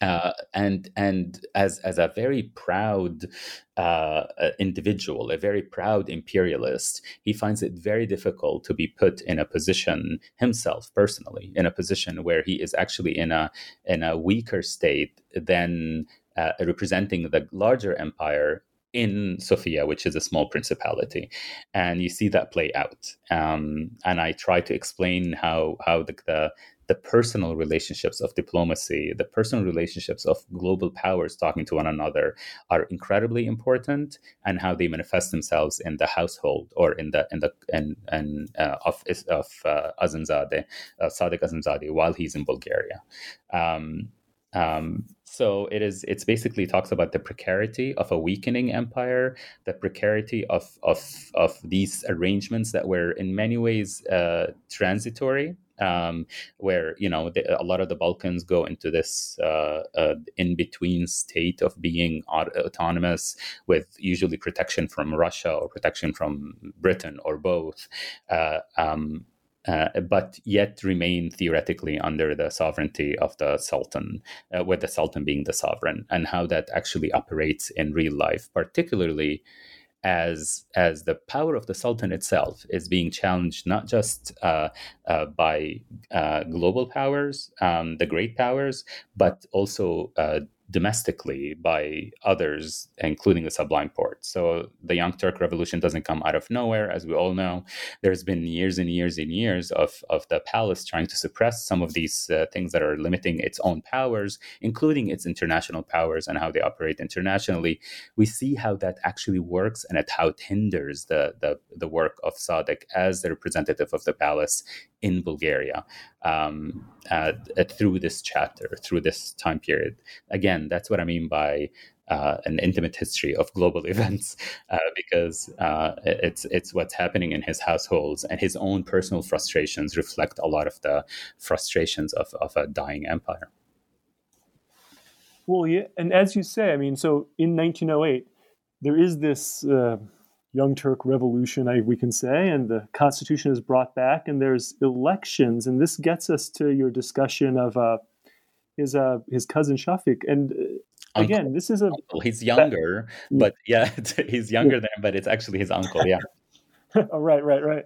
Uh, and and as as a very proud uh, individual, a very proud imperialist, he finds it very difficult to be put in a position himself personally, in a position where he is actually in a in a weaker state than uh, representing the larger empire in Sofia, which is a small principality, and you see that play out. Um, and I try to explain how how the, the the personal relationships of diplomacy, the personal relationships of global powers talking to one another are incredibly important, and how they manifest themselves in the household or in the in the in, in uh, of of uh, Azimzadeh, uh, Sadiq Azimzadeh, while he's in Bulgaria. Um, um, so it is. It's basically talks about the precarity of a weakening empire, the precarity of of of these arrangements that were in many ways uh, transitory um, where you know the, a lot of the Balkans go into this uh, uh, in between state of being autonomous, with usually protection from Russia or protection from Britain or both. Uh, um, uh, but yet remain theoretically under the sovereignty of the Sultan, uh, with the Sultan being the sovereign, and how that actually operates in real life, particularly as as the power of the sultan itself is being challenged not just uh, uh, by uh, global powers, um, the great powers, but also uh, domestically by others, including the Sublime Porte. So the Young Turk Revolution doesn't come out of nowhere, as we all know. There's been years and years and years of, of the palace trying to suppress some of these uh, things that are limiting its own powers, including its international powers and how they operate internationally. We see how that actually works and at how it hinders the, the, the work of Sadiq as the representative of the palace in Bulgaria um, uh, through this chapter, through this time period. Again, that's what I mean by uh, an intimate history of global <laughs> events uh, because uh, it's it's what's happening in his households and his own personal frustrations reflect a lot of the frustrations of, of a dying empire. Well, yeah, and as you say, I mean, so in 1908, there is this uh, Young Turk revolution, I, we can say, and the constitution is brought back, and there's elections, and this gets us to your discussion of uh, his uh, his cousin Shafiq, and uh, again, this is a uncle. he's younger, that, but yeah, <laughs> he's younger yeah. than him, but it's actually his uncle, yeah. <laughs> oh, right, right, right,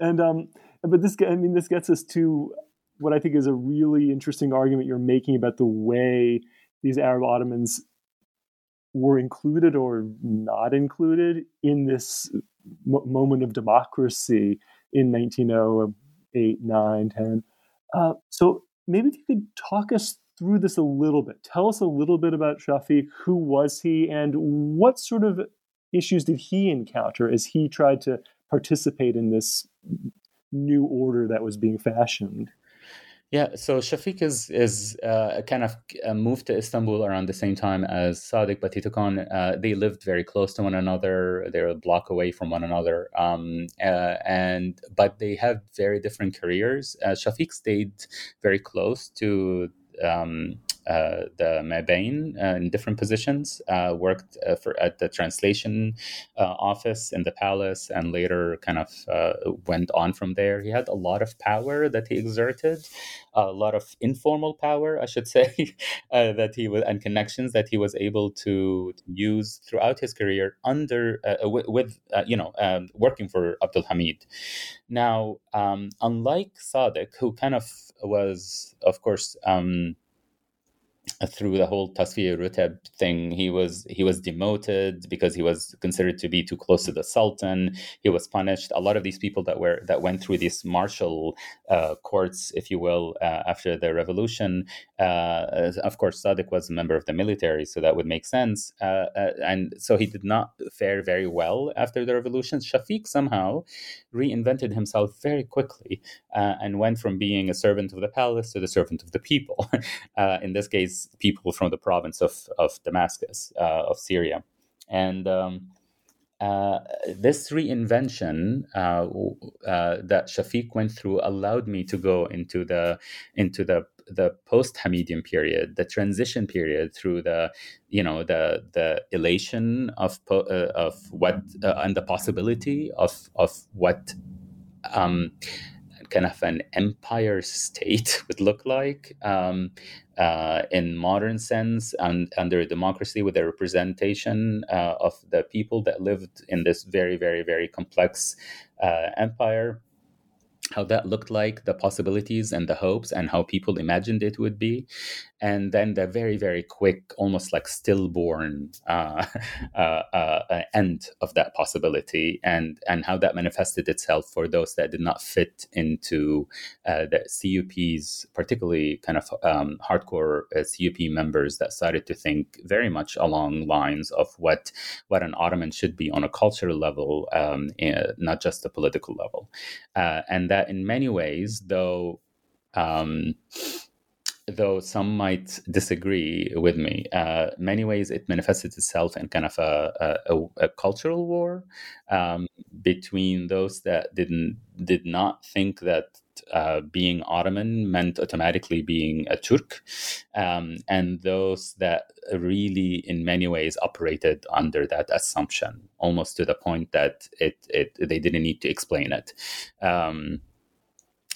and um, but this, I mean, this gets us to what I think is a really interesting argument you're making about the way these Arab Ottomans were included or not included in this m- moment of democracy in 1908, 9, 10. Uh, so maybe if you could talk us through this a little bit. Tell us a little bit about Shafiq. Who was he, and what sort of issues did he encounter as he tried to participate in this new order that was being fashioned? Yeah, so Shafiq is is uh, kind of uh, moved to Istanbul around the same time as he took. Uh, they lived very close to one another. They're a block away from one another, um, uh, and but they have very different careers. Uh, Shafiq stayed very close to um, uh, the Mabain uh, in different positions. Uh, worked uh, for at the translation office in the palace, and later kind of went on from there. He had a lot of power that he exerted, a lot of informal power, I should <laughs> say, that he was and connections that he was able to, use throughout his career under with, with you know um, working for Abdul Hamid. Now, um, unlike Sadiq, who kind of was, of course. Um, through the whole Tasfiya Rutab thing, he was he was demoted because he was considered to be too close to the Sultan. He was punished. A lot of these people that were that went through these martial uh, courts, if you will, uh, after the revolution. Uh, of course, Sadiq was a member of the military, so that would make sense. Uh, uh, and so he did not fare very well after the revolution. Shafiq somehow reinvented himself very quickly uh, and went from being a servant of the palace to the servant of the people. <laughs> in this case people from the province of, of Damascus, uh, of Syria. And um, uh, this reinvention uh, uh, that Shafiq went through allowed me to go into the into the the post Hamidian period, the transition period through the you know the the elation of po- uh, of what uh, and the possibility of of what um, kind of an empire state <laughs> would look like um, uh, in modern sense and under democracy with the representation uh, of the people that lived in this very very very complex uh, empire how that looked like, the possibilities and the hopes, and how people imagined it would be. And then the very, very quick, almost like stillborn uh, <laughs> uh, uh, end of that possibility, and, and how that manifested itself for those that did not fit into uh, the CUP's, particularly kind of um, hardcore uh, CUP members that started to think very much along lines of what, what an Ottoman should be on a cultural level, um, eh, not just a political level. Uh, and that that in many ways, though, um, though some might disagree with me, uh, many ways it manifested itself in kind of a, a, a cultural war um, between those that didn't did not think that uh, being Ottoman meant automatically being a Turk, um, and those that really, in many ways, operated under that assumption, almost to the point that it, it they didn't need to explain it. Um,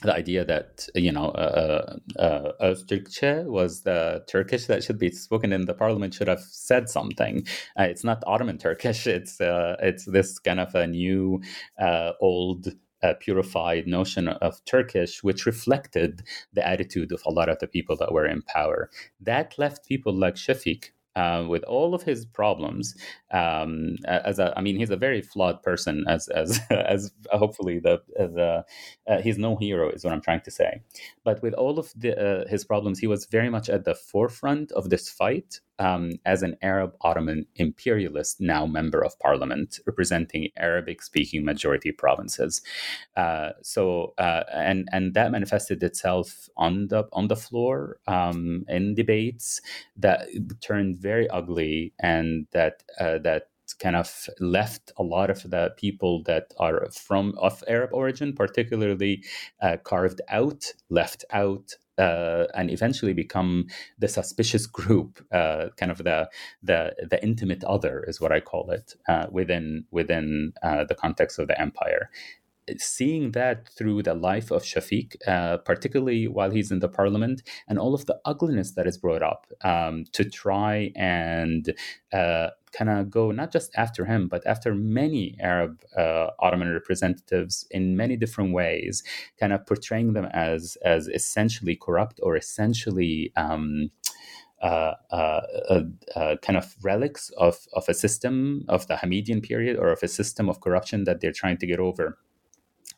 the idea that you know uh, uh, was the Turkish that should be spoken in the parliament should have said something. Uh, it's not Ottoman Turkish. <laughs> It's uh, it's this kind of a new uh, old. Uh, purified notion of Turkish, which reflected the attitude of a lot of the people that were in power. That left people like Shafiq, uh, with all of his problems, um, as a, I mean, he's a very flawed person. As as <laughs> as hopefully the the uh, he's no hero is what I'm trying to say. But with all of the, uh, his problems, he was very much at the forefront of this fight um, as an Arab Ottoman imperialist, now member of parliament, representing Arabic speaking majority provinces. Uh, so, uh, and, and that manifested itself on the, on the floor um, in debates that turned very ugly and that, uh, that kind of left a lot of the people that are from of Arab origin, particularly uh, carved out, left out, uh, and eventually become the suspicious group, uh, kind of the the the intimate other is what I call it uh, within within uh, the context of the empire. Seeing that through the life of Shafiq, uh, particularly while he's in the parliament, and all of the ugliness that is brought up um, to try and uh, kind of go not just after him, but after many Arab uh, Ottoman representatives in many different ways, kind of portraying them as as essentially corrupt or essentially. Um, uh, uh, uh, uh, kind of relics of, of a system of the Hamidian period or of a system of corruption that they're trying to get over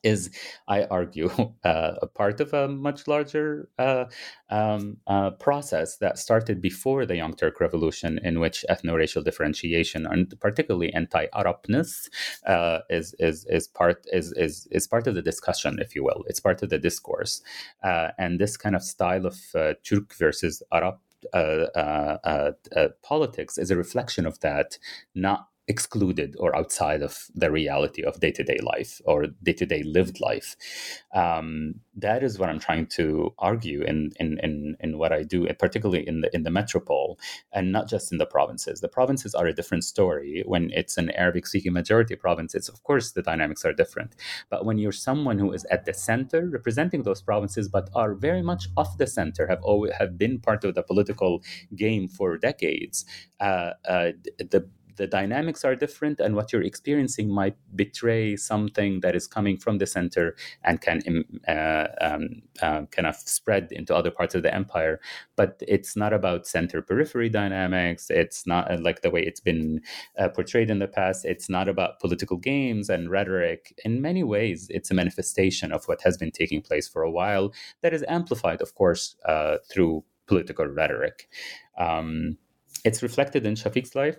is, I argue, <laughs> uh, a part of a much larger uh, um, uh, process that started before the Young Turk Revolution, in which ethno-racial differentiation and particularly anti-Arabness uh, is is is part is is is part of the discussion, if you will. It's part of the discourse, uh, and this kind of style of uh, Turk versus Arab. politics is a reflection of that, not excluded or outside of the reality of day-to-day life or day-to-day lived life. Um, that is what i'm trying to argue in, in in in what i do particularly in the in the metropole and not just in the provinces. The provinces are a different story. When it's an arabic speaking majority province it's of course the dynamics are different. But when you're someone who is at the center representing those provinces but are very much off the center have always have been part of the political game for decades uh, uh, the the dynamics are different and what you're experiencing might betray something that is coming from the center and can uh, um, uh, kind of spread into other parts of the empire. But it's not about center periphery dynamics. It's not uh, like the way it's been uh, portrayed in the past. It's not about political games and rhetoric. In many ways it's a manifestation of what has been taking place for a while that is amplified of course uh, through political rhetoric. Um, it's reflected in Shafiq's life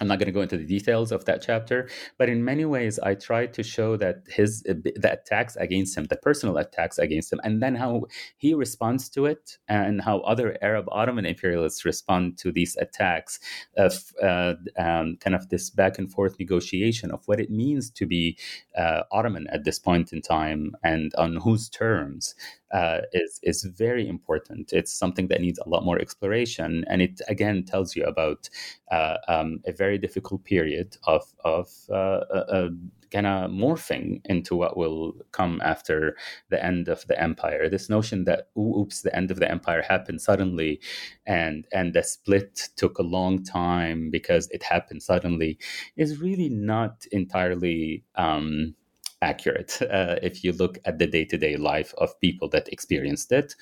I'm not going to go into the details of that chapter, but in many ways, I tried to show that his the attacks against him, the personal attacks against him, and then how he responds to it, and how other Arab Ottoman imperialists respond to these attacks of uh, um, kind of this back and forth negotiation of what it means to be uh, Ottoman at this point in time and on whose terms uh, is is very important. It's something that needs a lot more exploration, and it again tells you about uh, um, a very difficult period of of uh, uh, uh kind of morphing into what will come after the end of the empire. This notion that oops, the end of the empire happened suddenly, and and the split took a long time because it happened suddenly, is really not entirely. Um, accurate <laughs> uh, if you look at the day-to-day life of people that experienced it.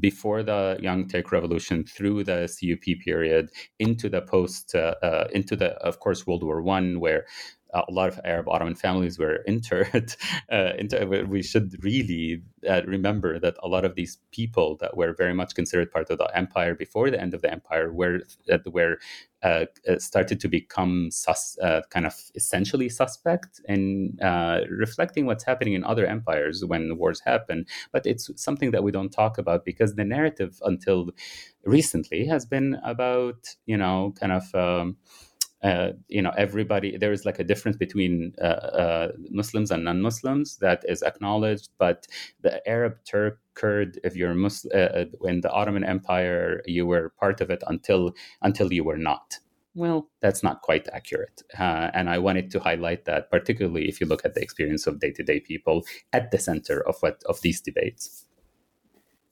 Before the Young Turk Revolution, through the CUP period, into the post, uh, uh, into the, of course, World War One, where a lot of Arab Ottoman families were <laughs> interred. Uh, into, we should really uh, remember that a lot of these people that were very much considered part of the empire before the end of the empire were uh, were uh, uh, started to become sus, uh, kind of essentially suspect in reflecting what's happening in other empires when wars happen. But it's something that we don't talk about because the narrative until recently has been about you know kind of. Um, uh, you know everybody there is like a difference between uh, uh, Muslims and non-Muslims that is acknowledged, but the Arab Turk Kurd, if you're Muslim, uh, uh, in the Ottoman Empire, you were part of it until until you were not. Well, that's not quite accurate, and I wanted to highlight that, particularly if you look at the experience of day-to-day people at the center of what of these debates.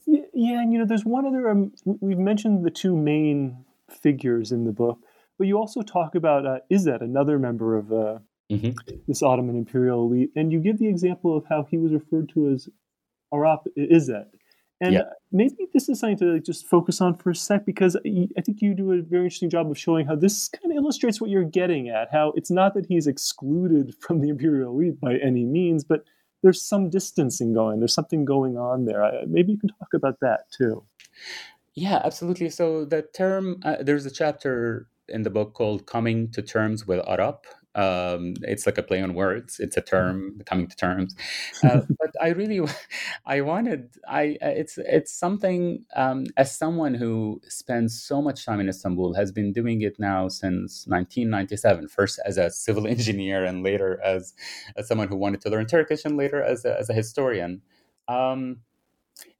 Yeah, and you know, there's one other. Um, we've mentioned the two main figures in the book but you also talk about uh, Izzet, another member of uh, mm-hmm. this Ottoman imperial elite, and you give the example of how he was referred to as Arap Izzet. And yeah. maybe this is something to just focus on for a sec because I think you do a very interesting job of showing how this kind of illustrates what you're getting at. How it's not that he's excluded from the imperial elite by any means, but there's some distancing going. There's something going on there. maybe you can talk about that too. Yeah, absolutely. So the term, uh, there's a chapter in the book called Coming to Terms with Arab. Um, it's like a play on words. It's a term, coming to terms. Uh, <laughs> but I really, I wanted, I uh, it's it's something. Um, as someone who spends so much time in Istanbul, has been doing it now since 1997. First as a civil <laughs> engineer, and later as as someone who wanted to learn Turkish, and later as a, as a historian. Um,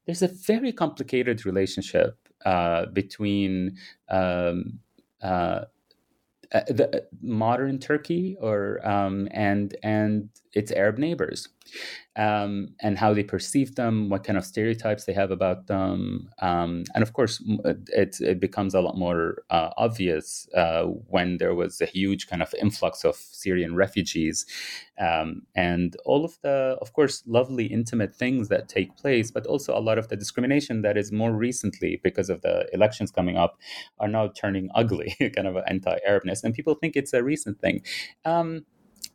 there's a very complicated relationship uh, between um, uh, uh, the uh, modern Turkey or um, and and its Arab neighbors um, and how they perceive them, what kind of stereotypes they have about them. Um, and of course, it, it becomes a lot more uh, obvious uh, when there was a huge kind of influx of Syrian refugees um, and all of the, of course, lovely, intimate things that take place, but also a lot of the discrimination that is more recently, because of the elections coming up, are now turning ugly, <laughs> kind of anti Arabness. And people think it's a recent thing. Um,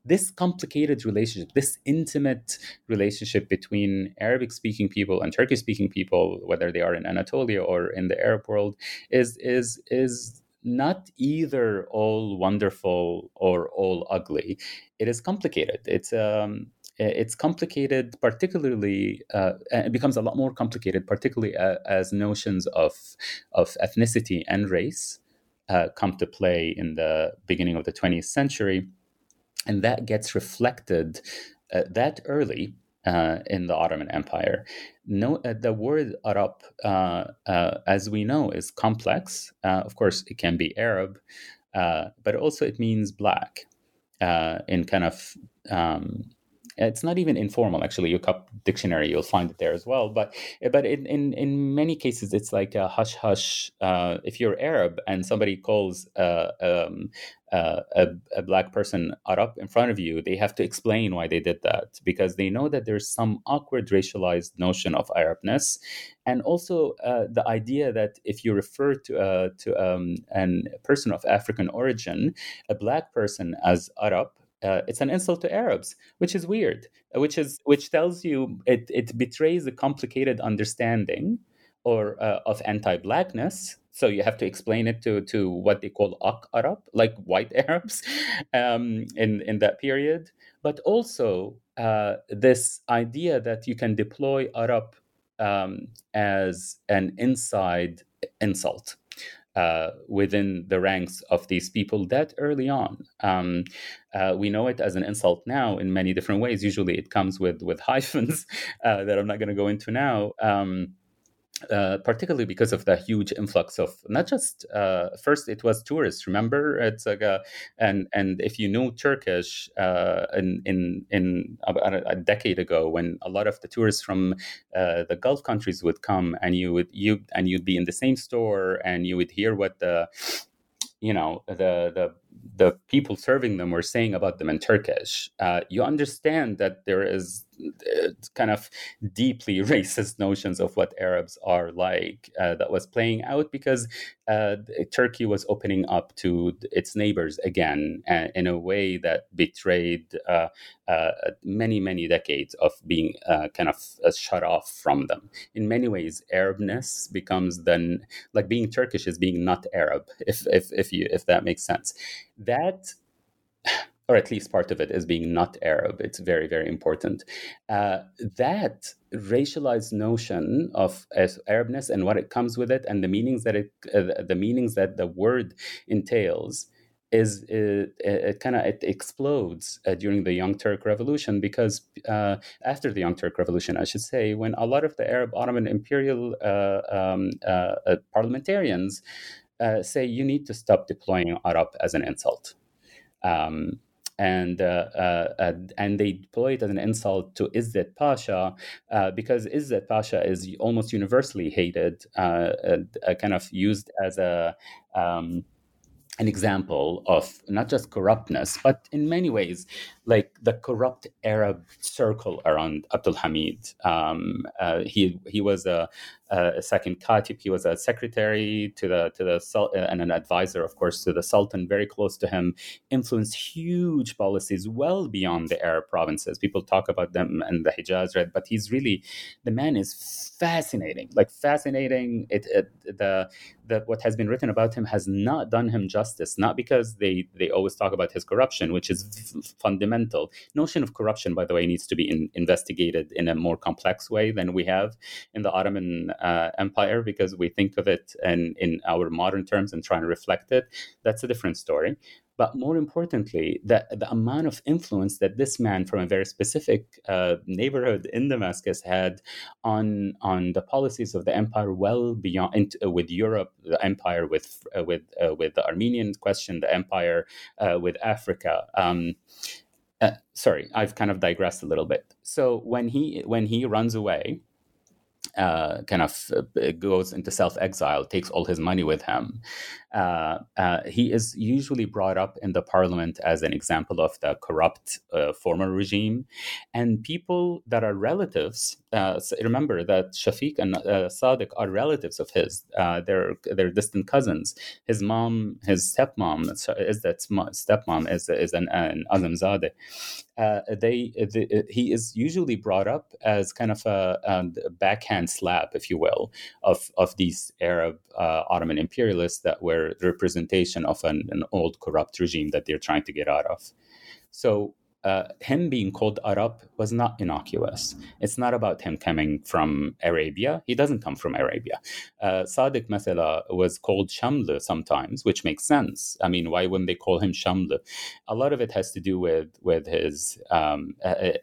this complicated relationship, this intimate relationship between Arabic speaking people and Turkish speaking people, whether they are in Anatolia or in the Arab world, is is is not either all wonderful or all ugly. It is complicated. It's um, it's complicated, particularly uh, it becomes a lot more complicated, particularly uh, as notions of of ethnicity and race uh, come to play in the beginning of the 20th century and that gets reflected uh, that early uh, in the Ottoman Empire. No, uh, the word Arab, uh, uh, as we know, is complex. Uh, of course, it can be Arab, but also it means black in kind of um, it's not even informal, actually. You up dictionary, you'll find it there as well. But but in in, in many cases, it's like a hush hush. Uh, if you're Arab and somebody calls uh, um, uh, a, a, black person Arab in front of you, they have to explain why they did that because they know that there's some awkward racialized notion of Arabness, and also uh, the idea that if you refer to uh, to um, a person of African origin, a black person as Arab, uh, it's an insult to Arabs, which is weird, uh, which is which tells you it, it betrays a complicated understanding or uh, of anti-blackness. So you have to explain it to to what they call Ak Arab, like <laughs> white Arabs, um, in in that period. But also uh, this idea that you can deploy Arab um, as an inside insult uh, within the ranks of these people that early on. Um, uh, we know it as an insult now in many different ways. Usually, it comes with with <laughs> hyphens uh, that I'm not going to go into now. Um, uh, particularly because of the huge influx of not just uh, first it was tourists. Remember, it's like a, and and if you knew Turkish uh, in in in about a, decade ago, when a lot of the tourists from uh, the Gulf countries would come, and you would you and you'd be in the same store, and you would hear what the you know the the the people serving them were saying about them in Turkish, uh, you understand that there is uh, kind of deeply <laughs> racist notions of what Arabs are like uh, that was playing out because uh, Turkey was opening up to its neighbors again uh, in a way that betrayed uh, many, many decades of being kind of shut off from them. In many ways, Arabness becomes then like being Turkish is being not Arab, if if if you if that makes sense that or at least part of it is being not Arab. It's very, very important. Uh, that racialized notion of Arabness and what it comes with it, and the meanings that it, uh, the meanings that the word entails, is it, it kind of it explodes uh, during the Young Turk Revolution because uh, after the Young Turk Revolution, I should say, when a lot of the Arab Ottoman imperial uh, um, uh, parliamentarians uh, say you need to stop deploying Arab as an insult. Um, and uh, uh, and they deploy it as an insult to Izzet Pasha uh, because Izzet Pasha is almost universally hated, uh, uh, kind of used as a um, an example of not just corruptness, but in many ways, like the corrupt Arab circle around Abdul Hamid. Um, uh, he he was a uh, second Katib. He was a secretary to the to the uh, and an advisor, of course, to the Sultan, very close to him. Influenced huge policies well beyond the Arab provinces. People talk about them and the Hijaz, right? But he's really the man is fascinating, like fascinating. It, it the that what has been written about him has not done him justice. Not because they they always talk about his corruption, which is f- fundamental. Notion of corruption, by the way, needs to be in, investigated in a more complex way than we have in the Ottoman uh, Empire, because we think of it in in our modern terms and try and reflect it. That's a different story but more importantly, the, the amount of influence that this man from a very specific uh, neighborhood in Damascus had on on the policies of the empire, well beyond uh, with Europe, the empire with uh, with uh, with the Armenian question, the empire uh, with Africa. Um, uh, sorry, I've kind of digressed a little bit. So when he when he runs away uh, kind of uh, goes into self exile, takes all his money with him. Uh, uh, he is usually brought up in the parliament as an example of the corrupt uh, former regime. And people that are relatives, uh, remember that Shafiq and Sadiq are relatives of his, they're, they're distant cousins. His mom, his stepmom, is that stepmom is, is an, an Azamzadeh. They, the, he is usually brought up as kind of a, a, backhand slap, if you will, of of these Arab uh, Ottoman imperialists that were the representation of an, an old corrupt regime that they're trying to get out of. So uh, him being called Arab was not innocuous. It's not about him coming from Arabia. He doesn't come from Arabia. Uh, Sadiq Mathala was called Shamla sometimes, which makes sense. I mean, why wouldn't they call him Shamla? A lot of it has to do with with his um,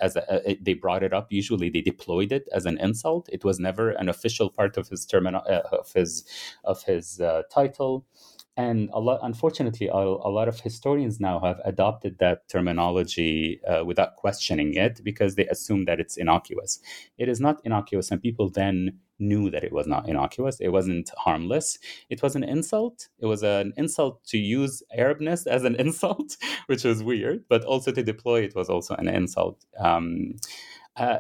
as a, a, they brought it up. Usually, they deployed it as an insult. It was never an official part of his terminal uh, of his of his uh, title and a lot unfortunately a, a, lot of historians now have adopted that terminology uh, without questioning it because they assume that it's innocuous. It is not innocuous and people then knew that it was not innocuous. It wasn't harmless. It was an insult. It was an insult to use arabness as an <laughs> insult which was weird but also to deploy it was also an insult. Um, uh,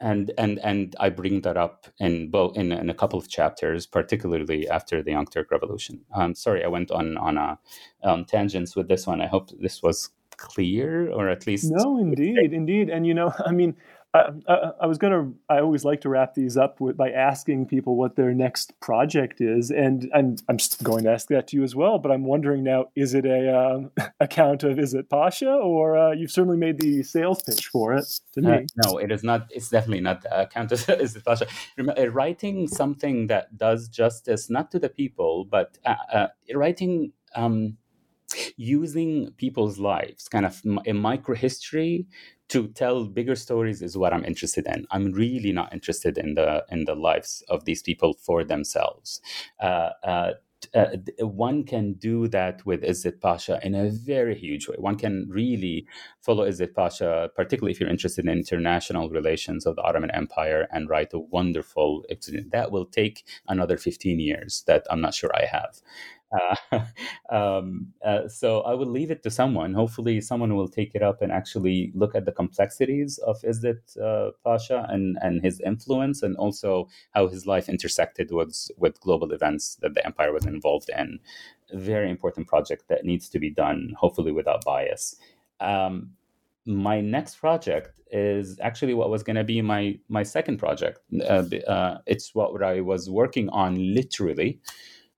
and and and I bring that up in both in, in a couple of chapters, particularly after the Young Turk Revolution. Um, sorry, I went on on a um, tangents with this one. I hope this was clear, or at least no, <laughs> indeed, indeed. And you know, <laughs> I mean, I, I, was gonna. I always like to wrap these up with, by asking people what their next project is, and and I'm just going to ask that to you as well. But I'm wondering now: is it a um, <laughs> account of Izzet Pasha, or uh, you've certainly made the sales pitch for it to me? Uh, no, it is not. It's definitely not a account of <laughs> Izzet Pasha. Uh, writing something that does justice not to the people, but uh, uh writing. Um, using people's lives, kind of a micro history to tell bigger stories is what I'm interested in. I'm really not interested in the in the lives of these people for themselves. Uh, uh, uh, one can do that with Izzet Pasha in a very huge way. One can really follow Izzet Pasha, particularly if you're interested in international relations of the Ottoman Empire, and write a wonderful. That will take another 15 years that I'm not sure I have. Uh, <laughs> um, uh, so I will leave it to someone. Hopefully, someone will take it up and actually look at the complexities of Izzet uh, Pasha and, and his influence, and also how his life intersected with with global events that the empire was involved in. Very important project that needs to be done, hopefully without bias. Um, my next project is actually what was going to be my my second project. Uh, uh, it's what I was working on literally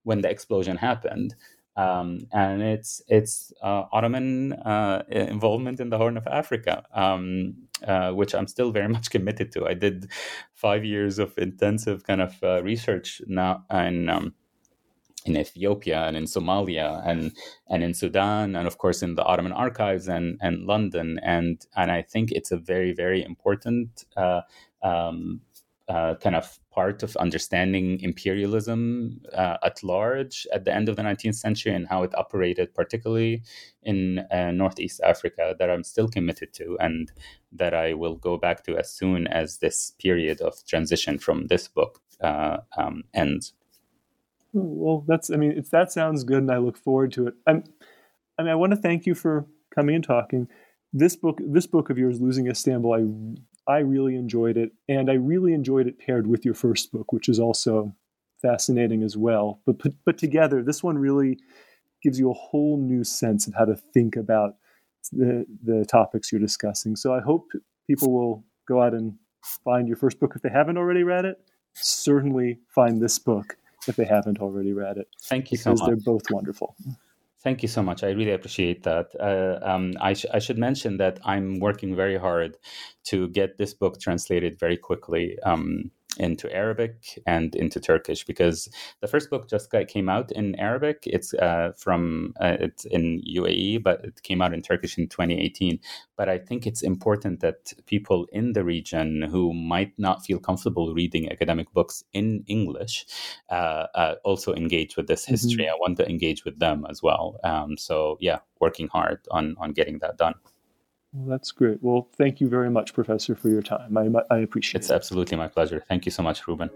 when the explosion happened. Um, and it's it's uh, Ottoman uh, involvement in the Horn of Africa, um, uh, which I'm still very <laughs> much committed to. I did five years of intensive kind of uh, research now in um, in Ethiopia and in Somalia and and in Sudan and of course in the Ottoman archives and and London and and I think it's a very very important uh, um, uh, kind of part of understanding imperialism uh, at large at the end of the 19th century and how it operated, particularly in uh, Northeast Africa, that I'm still committed to and that I will go back to as soon as this period of transition from this book uh, um, ends. Well, that's, I mean, if that sounds good and I look forward to it. I'm, I mean, I want to thank you for coming and talking. This book, this book of yours, Losing Istanbul, I I really enjoyed it, and I really enjoyed it paired with your first book, which is also fascinating as well. But put, but together, this one really gives you a whole new sense of how to think about the the topics you're discussing. So I hope people will go out and find your first book if they haven't already read it. Certainly find this book if they haven't already read it. Thank you so much. They're both wonderful. Thank you so much. I really appreciate that. Uh, um, I, sh- I, should mention that I'm working very hard to get this book translated very quickly. Um, into Arabic and into Turkish because the first book just came out in Arabic. It's uh, from uh, it's in UAE, but it came out in Turkish in 2018. But I think it's important that people in the region who might not feel comfortable reading academic books in English uh, uh also engage with this history. Mm-hmm. I want to engage with them as well. Um, so yeah, working hard on on getting that done. Well, that's great. Well, thank you very much, Professor, for your time. I, I appreciate it's it. It's absolutely my pleasure. Thank you so much, Ruben.